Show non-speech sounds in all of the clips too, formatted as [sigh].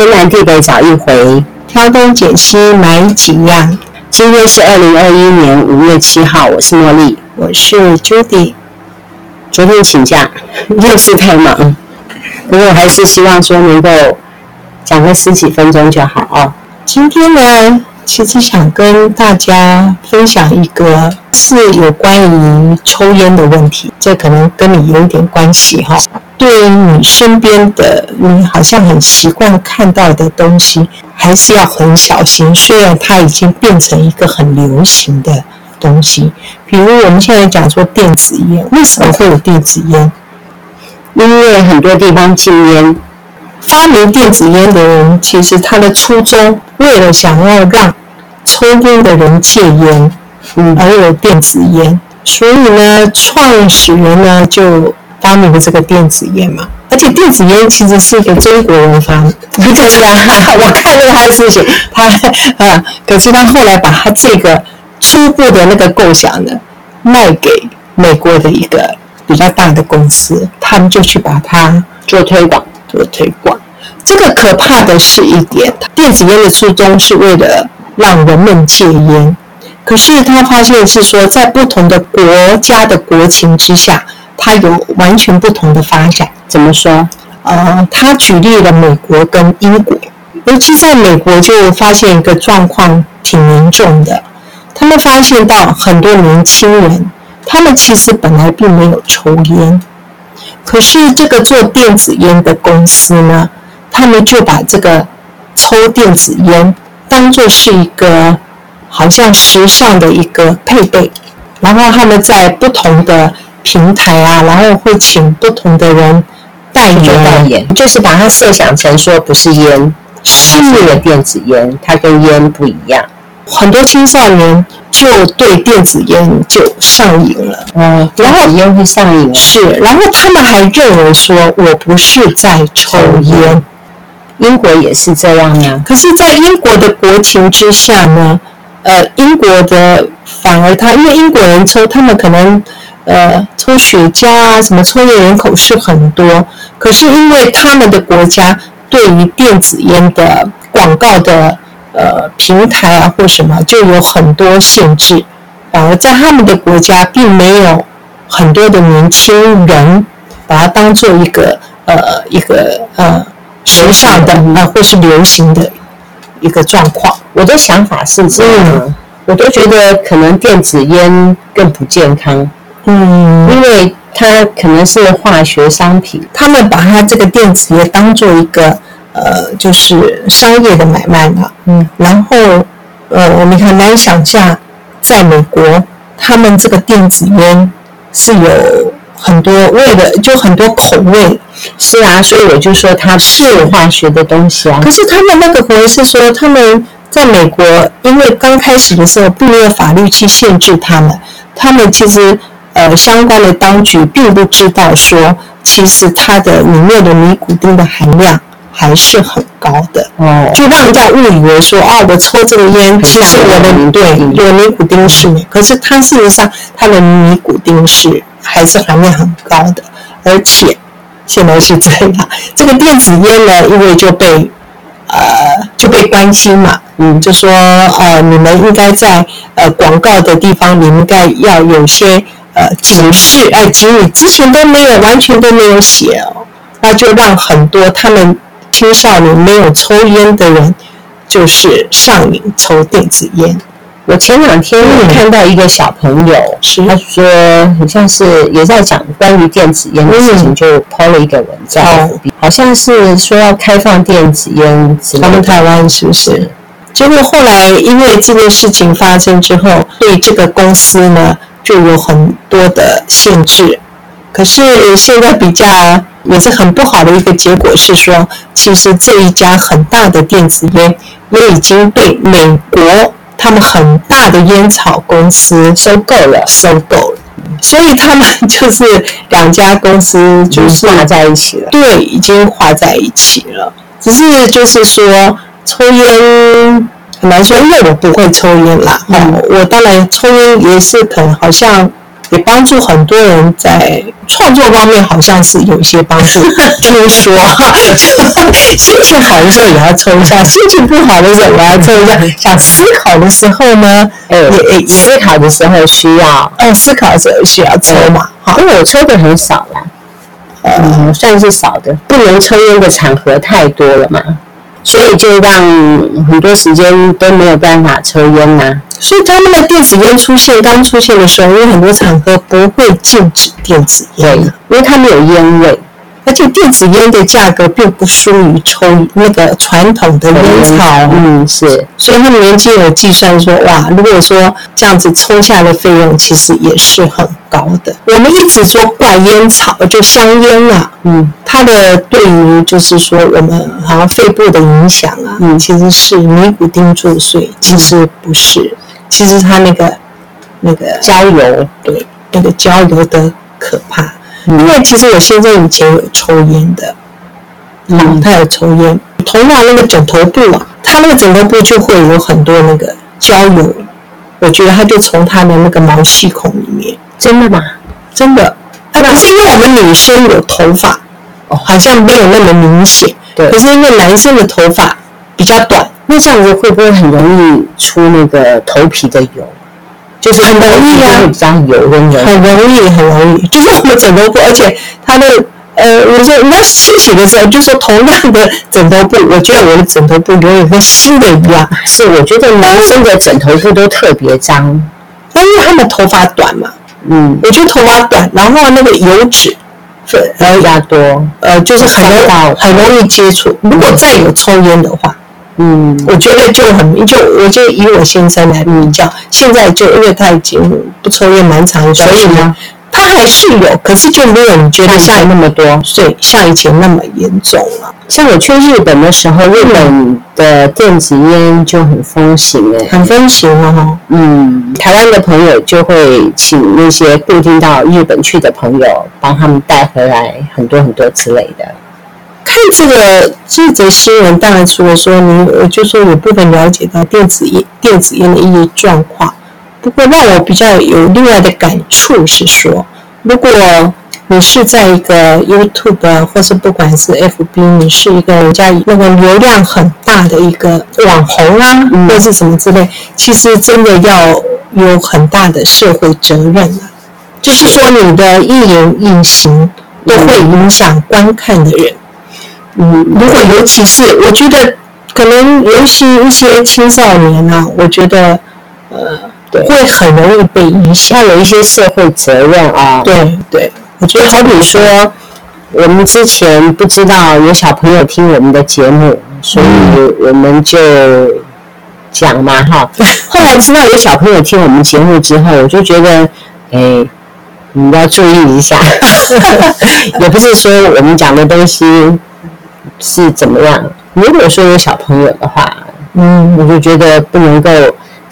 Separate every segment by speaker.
Speaker 1: 天南地北找一回，
Speaker 2: 挑东拣西买几样。
Speaker 1: 今天是二零二一年五月七号，我是茉莉，
Speaker 2: 我是 Judy。
Speaker 1: 昨天请假，又是太忙，不过我还是希望说能够讲个十几分钟就好哦。
Speaker 2: 今天呢，其实想跟大家分享一个是有关于抽烟的问题，这可能跟你有一点关系哈。对于你身边的你好像很习惯看到的东西，还是要很小心。虽然它已经变成一个很流行的东西，比如我们现在讲说电子烟，为什么会有电子烟？
Speaker 1: 因为很多地方禁烟。
Speaker 2: 发明电子烟的人，其实他的初衷为了想要让抽烟的人戒烟，而有电子烟，所以呢，创始人呢就发明了这个电子烟嘛。而且电子烟其实是一个中国人发明，不是啊，我看到他的事情，他啊，可是他后来把他这个初步的那个构想呢，卖给美国的一个比较大的公司，他们就去把它做推广。做推广，这个可怕的是一点，电子烟的初衷是为了让人们戒烟，可是他发现是说，在不同的国家的国情之下，它有完全不同的发展。怎么说？呃，他举例了美国跟英国，尤其在美国就发现一个状况挺严重的，他们发现到很多年轻人，他们其实本来并没有抽烟。可是这个做电子烟的公司呢，他们就把这个抽电子烟当做是一个好像时尚的一个配备，然后他们在不同的平台啊，然后会请不同的人代言，代言。
Speaker 1: 就是把它设想成说不是烟，是。个电子烟，它跟烟不一样。
Speaker 2: 很多青少年就对电子烟就上瘾了，
Speaker 1: 嗯，然后烟会上瘾，
Speaker 2: 是，然后他们还认为说我不是在抽烟，
Speaker 1: 英国也是这样呀。
Speaker 2: 可是，在英国的国情之下呢，呃，英国的反而他，因为英国人抽，他们可能呃抽雪茄啊，什么抽烟人口是很多，可是因为他们的国家对于电子烟的广告的。呃，平台啊或什么就有很多限制，反而在他们的国家并没有很多的年轻人把它当做一个呃一个呃时尚的啊或是流行的一个状况。
Speaker 1: 我的想法是这样，嗯，我都觉得可能电子烟更不健康，嗯，因为它可能是化学商品，
Speaker 2: 他们把它这个电子烟当做一个。呃，就是商业的买卖嘛，嗯，然后，呃，我们很难想象，在美国，他们这个电子烟是有很多味的，就很多口味，
Speaker 1: 是啊，所以我就说它是化学的东西啊。
Speaker 2: 可是他们那个回是说，他们在美国，因为刚开始的时候并没有法律去限制他们，他们其实呃相关的当局并不知道说，其实它的里面的尼古丁的含量。还是很高的。哦，就让人家误以为说啊，我抽这个烟，其实我的对有尼古丁是，可是它事实上它的尼古丁是还是含量很高的，而且现在是这样，[laughs] 这个电子烟呢，因为就被呃就被关心嘛，嗯，就说呃你们应该在呃广告的地方，你们应该要有些呃警示，哎，警语之前都没有，完全都没有写哦，那就让很多他们。青少年没有抽烟的人，就是上瘾抽电子烟。
Speaker 1: 我前两天看到一个小朋友，嗯、他说好像是也在讲关于电子烟的事情，就 PO 了一个文章，嗯、好像是说要开放电子烟。
Speaker 2: 他们台湾是不是？结果后来因为这件事情发生之后，对这个公司呢就有很多的限制。可是现在比较。也是很不好的一个结果，是说，其实这一家很大的电子烟也已经被美国他们很大的烟草公司收购了，收购了。所以他们 [laughs] 就是两家公司就是
Speaker 1: 划在一起了。
Speaker 2: 对，已经划在一起了。只是就是说，抽烟很难说，因为我不会抽烟啦。嗯，我当然抽烟也是可能好像也帮助很多人在创作方面，好像是有一些帮助。[laughs] 听说心情好的时候也要抽一下，心情不好的时候也要抽一下。想思考的时候呢，
Speaker 1: 哎，也思考的时候需要，
Speaker 2: 哦，思考的时候需要抽嘛。好，
Speaker 1: 因为我抽的很少啦，嗯，算是少的，不能抽烟的场合太多了嘛。所以就让很多时间都没有办法抽烟呐、啊。
Speaker 2: 所以他们的电子烟出现刚出现的时候，因为很多场合不会禁止电子
Speaker 1: 烟，因为它没有烟味，
Speaker 2: 而且电子烟的价格并不输于抽那个传统的烟草。
Speaker 1: 嗯，是。
Speaker 2: 所以他们年轻人有计算说，哇，如果说这样子抽下的费用其实也是很高的。我们一直说怪烟草，就香烟啊，嗯。它的对于就是说我们好像肺部的影响啊，嗯，其实是尼古丁作祟，其实不是，其实它那个那个
Speaker 1: 焦油，
Speaker 2: 对，那个焦油的可怕。嗯、因为其实我先生以前有抽烟的，嗯，他有抽烟，头发那个枕头部啊，他那个枕头部就会有很多那个焦油，我觉得他就从他的那个毛细孔里面，
Speaker 1: 真的吗？
Speaker 2: 真的，可是因为我们女生有头发。好像没有那么明显，对。可是因为男生的头发比较短，
Speaker 1: 那这样子会不会很容易出那个头皮的油？
Speaker 2: 就是很容易啊，
Speaker 1: 比较油很容易，
Speaker 2: 很容易，很容易。就是我们枕头部，而且它的呃，我说人家清洗的时候，就说同样的枕头布，我觉得我的枕头布永远跟新的一样。
Speaker 1: 是，我觉得男生的枕头布都特别脏，
Speaker 2: 因为他们头发短嘛。嗯，我觉得头发短，然后那个油脂。比较多，呃，就是很容易很容易接触。如果再有抽烟的话，嗯，我觉得就很就我就以我先生来比较，现在就因为他已经不抽烟蛮长的，所以呢。他还是有，可是就没有你觉得像那么多，所以像以前那么严重了。
Speaker 1: 像我去日本的时候，日本的电子烟就很风行哎，
Speaker 2: 很风行哦。
Speaker 1: 嗯，台湾的朋友就会请那些固定到日本去的朋友帮他们带回来很多很多之类的。
Speaker 2: 看这个这则新闻，当然除了说你，我就说有部分了解到电子烟电子烟的一些状况。不过让我比较有另外的感触是说，如果你是在一个 YouTube 或是不管是 FB，你是一个人家那个流量很大的一个网红啊，嗯、或是什么之类，其实真的要有很大的社会责任了、啊。就是说，你的一言一行都会影响观看的人。嗯，如果尤其是我觉得，可能尤其一些青少年啊，我觉得，呃。会很容易被影响，
Speaker 1: 有一些社会责任啊。
Speaker 2: 对对，我觉得好比说，
Speaker 1: 我们之前不知道有小朋友听我们的节目，所以我们就讲嘛哈。[laughs] 后来知道有小朋友听我们节目之后，我就觉得，哎，你要注意一下，[laughs] 也不是说我们讲的东西是怎么样。如果说有小朋友的话，嗯，我就觉得不能够。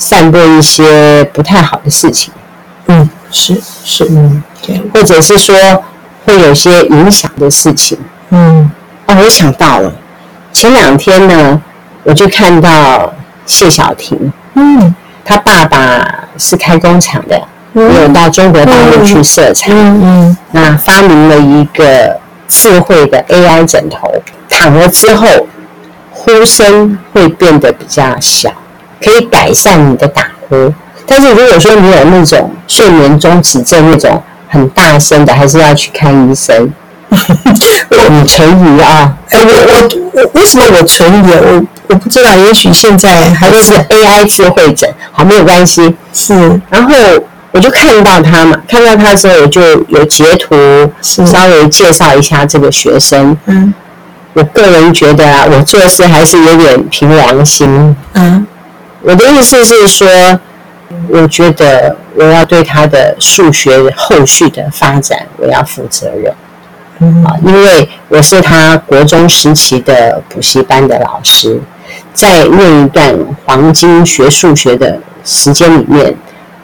Speaker 1: 散播一些不太好的事情，
Speaker 2: 嗯，是是，嗯，对，
Speaker 1: 或者是说会有些影响的事情，嗯，哦，我想到了，前两天呢，我就看到谢小婷，嗯，她爸爸是开工厂的，嗯，有到中国大陆去设厂，嗯嗯，那发明了一个智慧的 AI 枕头，躺了之后呼声会变得比较小。可以改善你的打呼，但是如果说你有那种睡眠中止症那种很大声的，还是要去看医生。[laughs] 你存疑啊？
Speaker 2: 哎，我我我为什么我存疑？我我不知道，也许现在还是
Speaker 1: AI 智慧枕，好，没有关系。
Speaker 2: 是，
Speaker 1: 然后我就看到他嘛，看到他之后我就有截图，稍微介绍一下这个学生。嗯，我个人觉得啊，我做事还是有点凭良心。嗯。我的意思是说，我觉得我要对他的数学后续的发展，我要负责任。嗯，因为我是他国中时期的补习班的老师，在那一段黄金学数学的时间里面，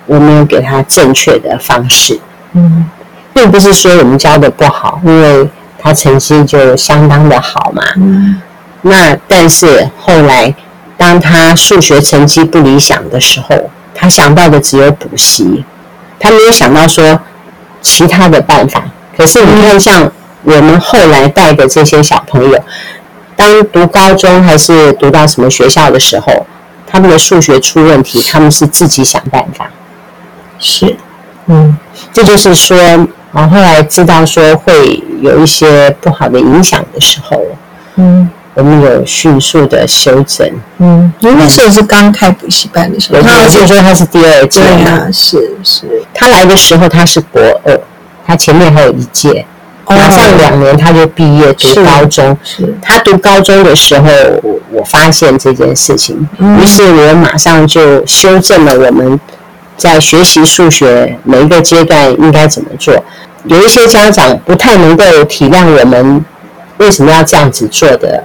Speaker 1: 我没有给他正确的方式。嗯，并不是说我们教的不好，因为他成绩就相当的好嘛。嗯，那但是后来。当他数学成绩不理想的时候，他想到的只有补习，他没有想到说其他的办法。可是你看，像我们后来带的这些小朋友，当读高中还是读到什么学校的时候，他们的数学出问题，他们是自己想办法。
Speaker 2: 是，嗯，
Speaker 1: 这就是说，啊，后来知道说会有一些不好的影响的时候，嗯。我们有迅速的修正，
Speaker 2: 嗯，因为那时候是刚开补习班的时候，
Speaker 1: 他就说他是第二届
Speaker 2: 啊，是是，
Speaker 1: 他来的时候他是国二，他前面还有一届，马上两年他就毕业读高中，是他读高中的时候，我发现这件事情，于是我马上就修正了我们在学习数学每一个阶段应该怎么做，有一些家长不太能够体谅我们为什么要这样子做的。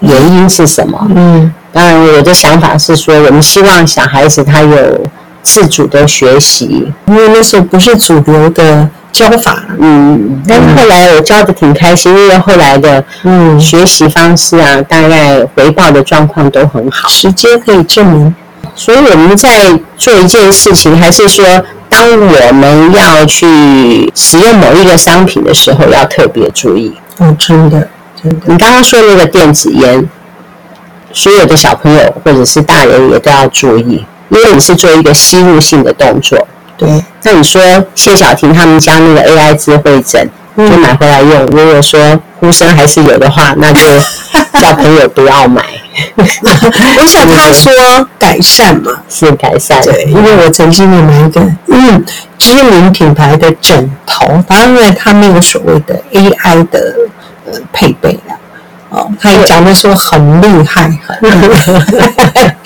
Speaker 1: 原因是什么？嗯，当然，我的想法是说，我们希望小孩子他有自主的学习，
Speaker 2: 因为那时候不是主流的教法。
Speaker 1: 嗯，但是后来我教的挺开心，因为后来的嗯学习方式啊，大概回报的状况都很好，
Speaker 2: 时间可以证明。
Speaker 1: 所以我们在做一件事情，还是说，当我们要去使用某一个商品的时候，要特别注意。
Speaker 2: 哦，真的。
Speaker 1: 真的你刚刚说那个电子烟，所有的小朋友或者是大人也都要注意，因为你是做一个吸入性的动作。
Speaker 2: 对。
Speaker 1: 那你说谢小婷他们家那个 AI 智慧枕，就买回来用。如果说呼声还是有的话，那就叫朋友不要买。
Speaker 2: 我想他说改善嘛，
Speaker 1: 是改善。
Speaker 2: 对，因为我曾经有买一个嗯知名品牌的枕头，当然他没有所谓的 AI 的呃。配备的哦，他也讲的说很厉害，很厉害。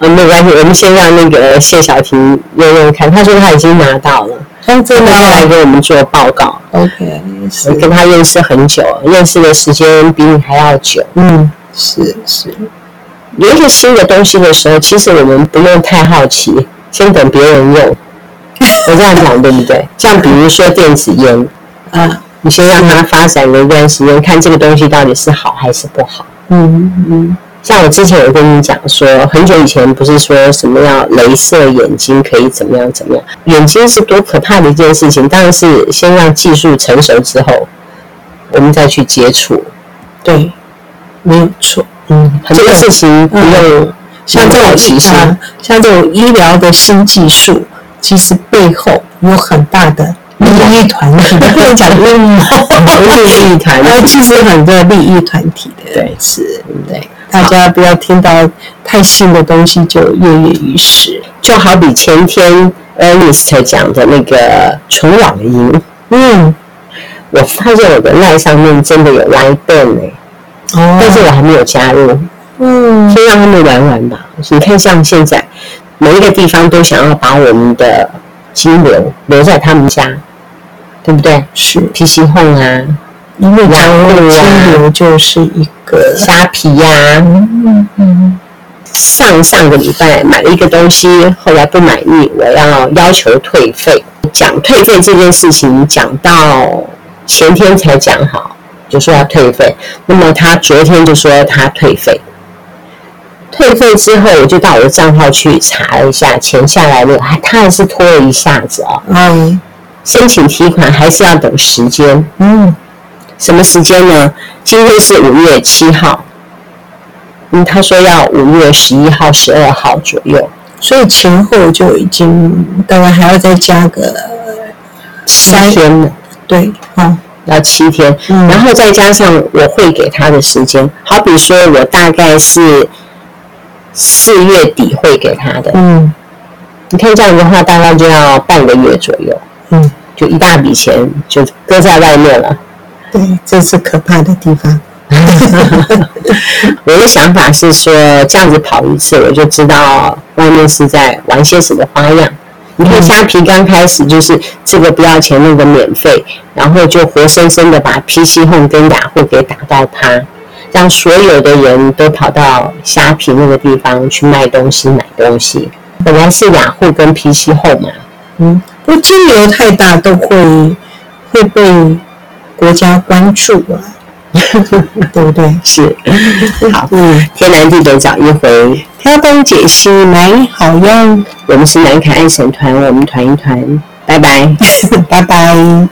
Speaker 1: 嗯，[laughs] 没关系，我们先让那个谢小婷用用看。他说他已经拿到了，他真的要来给我们做报告。
Speaker 2: OK，
Speaker 1: 我跟他认识很久，认识的时间比你还要久。
Speaker 2: 嗯，是是。
Speaker 1: 有一些新的东西的时候，其实我们不用太好奇，先等别人用。我这样讲对不对？像比如说电子烟啊。你先让它发展了一段时间，看这个东西到底是好还是不好。
Speaker 2: 嗯嗯。
Speaker 1: 像我之前有跟你讲说，很久以前不是说什么要镭射眼睛可以怎么样怎么样？眼睛是多可怕的一件事情，当然是先让技术成熟之后，我们再去接触。
Speaker 2: 对，没有错。
Speaker 1: 嗯，很多事情不用
Speaker 2: 像这种其实像这种医疗的新技术，其实背后有很大的。利益团体的，[laughs] 不能讲利益，[laughs]
Speaker 1: 利益团体，
Speaker 2: 其实很多利益团体的，
Speaker 1: 对，
Speaker 2: 是，对，大家不要听到太新的东西就跃跃欲试。
Speaker 1: 就好比前天 Ernest 讲的那个纯网银，嗯，我发现我的赖上面真的有 Line Band 哎，哦，但是我还没有加入，嗯，先让他们玩玩吧。你看，像现在每一个地方都想要把我们的金流留在他们家。对不对？
Speaker 2: 是
Speaker 1: PC Home 啊，
Speaker 2: 因为雅虎金流就是一个
Speaker 1: 虾皮呀、啊。嗯嗯。上上个礼拜买了一个东西，后来不满意，我要要求退费。讲退费这件事情，讲到前天才讲好，就说要退费。那么他昨天就说他退费。退费之后，我就到我的账号去查了一下，钱下来了，还他还是拖了一下子啊、哦。嗯。申请提款还是要等时间，嗯，什么时间呢？今天是五月七号，嗯，他说要五月十一号、十二号左右，
Speaker 2: 所以前后就已经大概还要再加个
Speaker 1: 三天了，
Speaker 2: 对，
Speaker 1: 哦，要七天，嗯，然后再加上我会给他的时间，好比说我大概是四月底会给他的，嗯，你看这样的话，大概就要半个月左右。嗯，就一大笔钱就搁在外面了。
Speaker 2: 对，这是可怕的地方。[laughs]
Speaker 1: 我的想法是说，这样子跑一次，我就知道外面是在玩些什么花样。你看虾皮刚开始就是这个不要钱，那个免费，然后就活生生的把 PC Home 跟雅虎给打到趴，让所有的人都跑到虾皮那个地方去卖东西、买东西。本来是雅虎跟 PC Home 嘛，
Speaker 2: 嗯。不金流太大，都会会被国家关注啊。[laughs] 对不对？
Speaker 1: 是，好，
Speaker 2: 嗯，
Speaker 1: 天南地北找一回，
Speaker 2: 挑东解西买好用。
Speaker 1: 我们是南凯爱神团，我们团一团，拜拜，[laughs]
Speaker 2: 拜拜。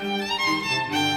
Speaker 3: 嗯